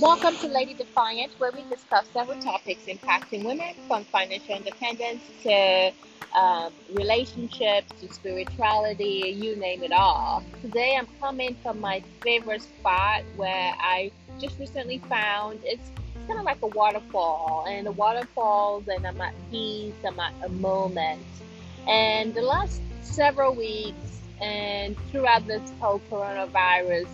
Welcome to Lady Defiant, where we discuss several topics impacting women from financial independence to um, relationships to spirituality, you name it all. Today I'm coming from my favorite spot where I just recently found it's, kind of like a waterfall, and the waterfalls, and I'm at peace, I'm at a moment. And the last several weeks, and throughout this whole coronavirus,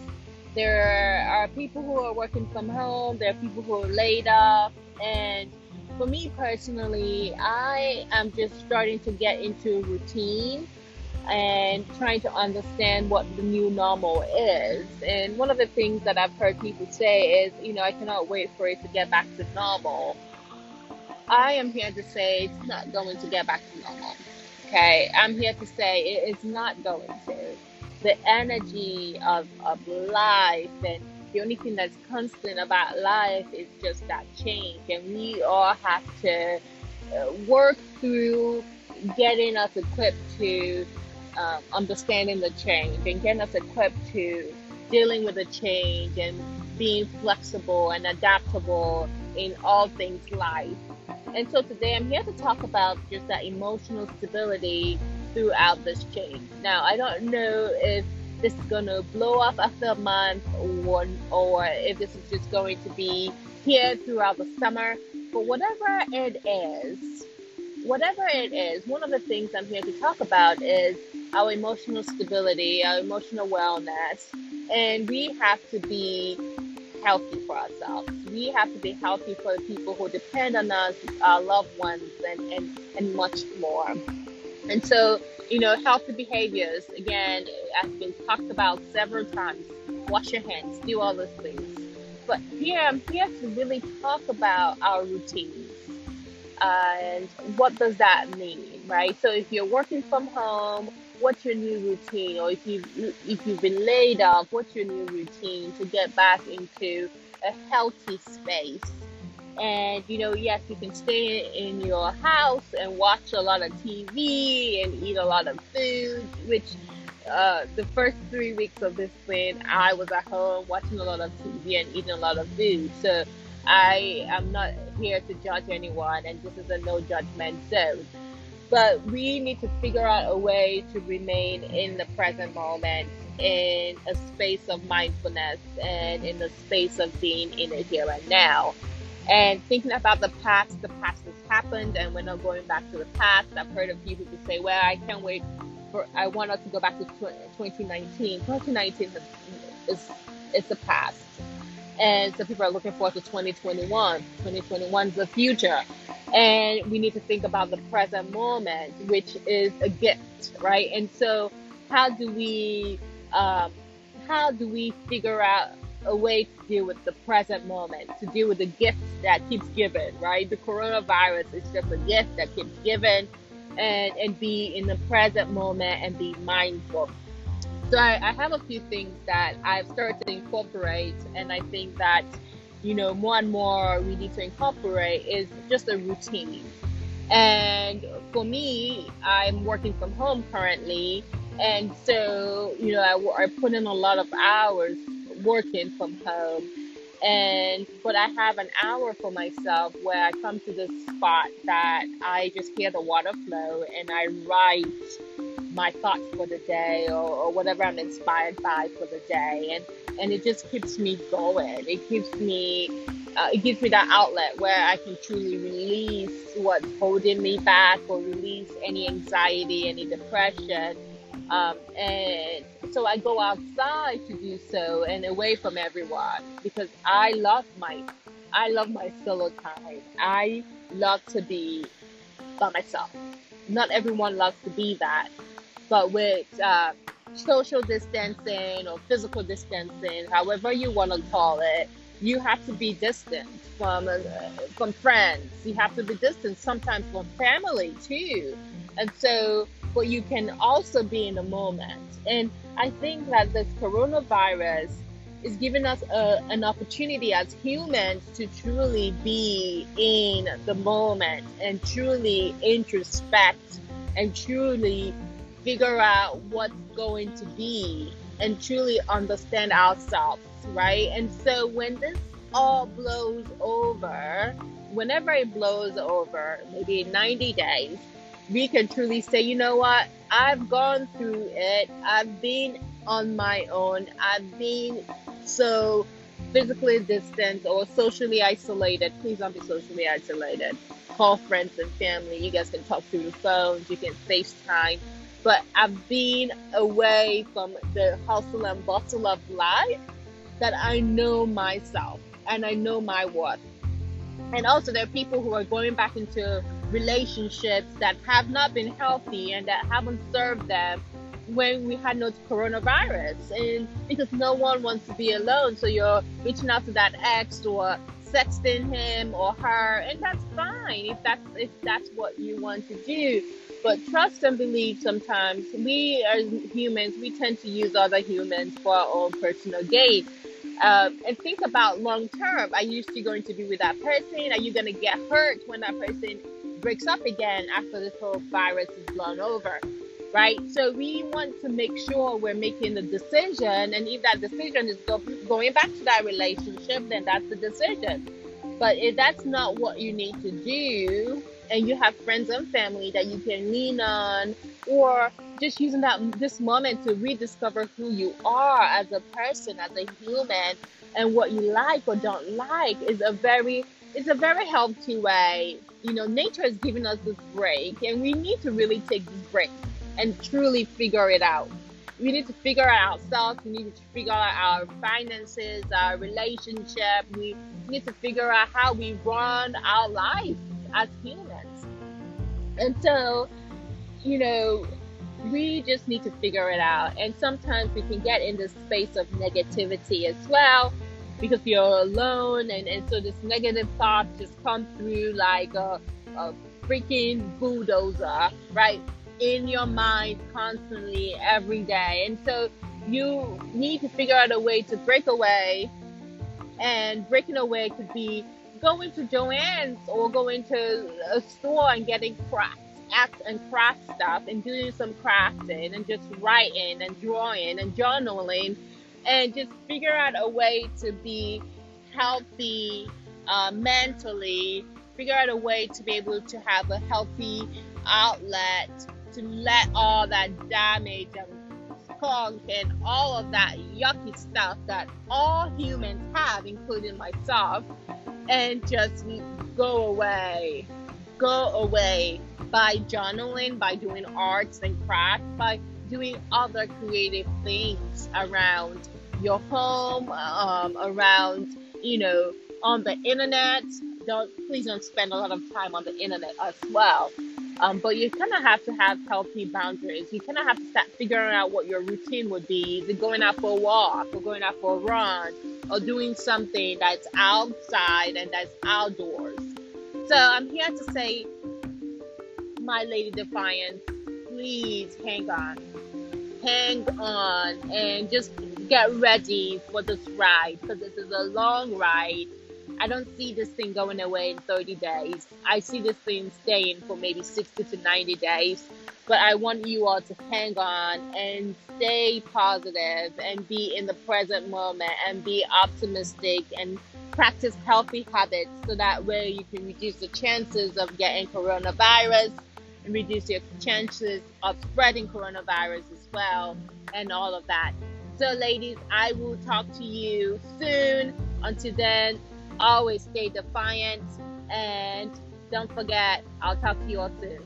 there are people who are working from home, there are people who are laid off, and for me personally, I am just starting to get into routine and trying to understand what the new normal is. And one of the things that I've heard people say is, you know, I cannot wait for it to get back to normal. I am here to say it's not going to get back to normal. Okay, I'm here to say it is not going to. The energy of, of life and the only thing that's constant about life is just that change. And we all have to uh, work through getting us equipped to um, understanding the change and getting us equipped to dealing with the change and being flexible and adaptable in all things life. And so today I'm here to talk about just that emotional stability throughout this change. Now, I don't know if this is going to blow up after a month or, or if this is just going to be here throughout the summer. But whatever it is, whatever it is, one of the things I'm here to talk about is our emotional stability, our emotional wellness, and we have to be healthy for ourselves. We have to be healthy for the people who depend on us, our loved ones, and, and, and much more. And so you know, healthy behaviors, again, has been talked about several times. Wash your hands, do all those things. But here, I'm here to really talk about our routines. Uh, and what does that mean, right? So if you're working from home, what's your new routine? Or if you've, if you've been laid off, what's your new routine to get back into a healthy space? And you know, yes, you can stay in your house and watch a lot of TV and eat a lot of food, which uh, the first three weeks of this plan, I was at home watching a lot of TV and eating a lot of food. So I am not here to judge anyone, and this is a no judgment zone. But we need to figure out a way to remain in the present moment, in a space of mindfulness, and in the space of being in the here and now and thinking about the past, the past has happened, and we're not going back to the past. I've heard of people who say, "Well, I can't wait for I want us to go back to 2019." 2019 is is the past, and so people are looking forward to 2021. 2021 is the future, and we need to think about the present moment, which is a gift, right? And so, how do we um, how do we figure out a way to deal with the present moment, to deal with the gift that keeps giving, right? The coronavirus is just a gift that keeps giving and, and be in the present moment and be mindful. So I, I have a few things that I've started to incorporate and I think that, you know, more and more we need to incorporate is just a routine. And for me, I'm working from home currently. And so, you know, I, I put in a lot of hours working from home. And but I have an hour for myself where I come to this spot that I just hear the water flow and I write my thoughts for the day or, or whatever I'm inspired by for the day. And and it just keeps me going. It keeps me uh, it gives me that outlet where I can truly release what's holding me back or release any anxiety any depression. Um, and so I go outside to do so and away from everyone because I love my I love my solo time. I love to be by myself. Not everyone loves to be that, but with uh, social distancing or physical distancing, however you want to call it, you have to be distant from uh, from friends. You have to be distant sometimes from family too, and so but you can also be in the moment. And I think that this coronavirus is giving us a, an opportunity as humans to truly be in the moment and truly introspect and truly figure out what's going to be and truly understand ourselves, right? And so when this all blows over, whenever it blows over, maybe 90 days, we can truly say, you know what? I've gone through it. I've been on my own. I've been so physically distant or socially isolated. Please don't be socially isolated. Call friends and family. You guys can talk through the phones. You can FaceTime. But I've been away from the hustle and bustle of life that I know myself and I know my worth. And also, there are people who are going back into relationships that have not been healthy and that haven't served them when we had no coronavirus. And because no one wants to be alone so you're reaching out to that ex or sexting him or her and that's fine if that's if that's what you want to do. But trust and believe sometimes. We as humans. We tend to use other humans for our own personal gain. Um, and think about long term. Are you still going to be with that person? Are you going to get hurt when that person breaks up again after this whole virus is blown over right? So we want to make sure we're making the decision, and if that decision is go, going back to that relationship, then that's the decision. But if that's not what you need to do, and you have friends and family that you can lean on, or just using that this moment to rediscover who you are as a person, as a human, and what you like or don't like is a very it's a very healthy way. You know, nature has given us this break, and we need to really take this break and truly figure it out. We need to figure out ourselves. We need to figure out our finances, our relationship. We need to figure out how we run our life as humans. And so, you know, we just need to figure it out. And sometimes we can get in this space of negativity as well because you're alone. And, and so this negative thoughts just come through like a, a freaking bulldozer, right? in your mind constantly every day. And so you need to figure out a way to break away. And breaking away could be going to Joann's or going to a store and getting crafts, and craft stuff and doing some crafting and just writing and drawing and journaling and just figure out a way to be healthy uh, mentally, figure out a way to be able to have a healthy outlet to let all that damage and skunk and all of that yucky stuff that all humans have, including myself, and just go away. Go away by journaling, by doing arts and crafts, by doing other creative things around your home, um, around, you know, on the internet. Don't please don't spend a lot of time on the internet as well. Um, but you kind of have to have healthy boundaries. You kind of have to start figuring out what your routine would be. Is it going out for a walk or going out for a run or doing something that's outside and that's outdoors? So I'm here to say, my Lady Defiance, please hang on. Hang on and just get ready for this ride because this is a long ride I don't see this thing going away in 30 days. I see this thing staying for maybe 60 to 90 days. But I want you all to hang on and stay positive and be in the present moment and be optimistic and practice healthy habits so that way you can reduce the chances of getting coronavirus and reduce your chances of spreading coronavirus as well and all of that. So, ladies, I will talk to you soon. Until then, always stay defiant and don't forget, I'll talk to you all soon.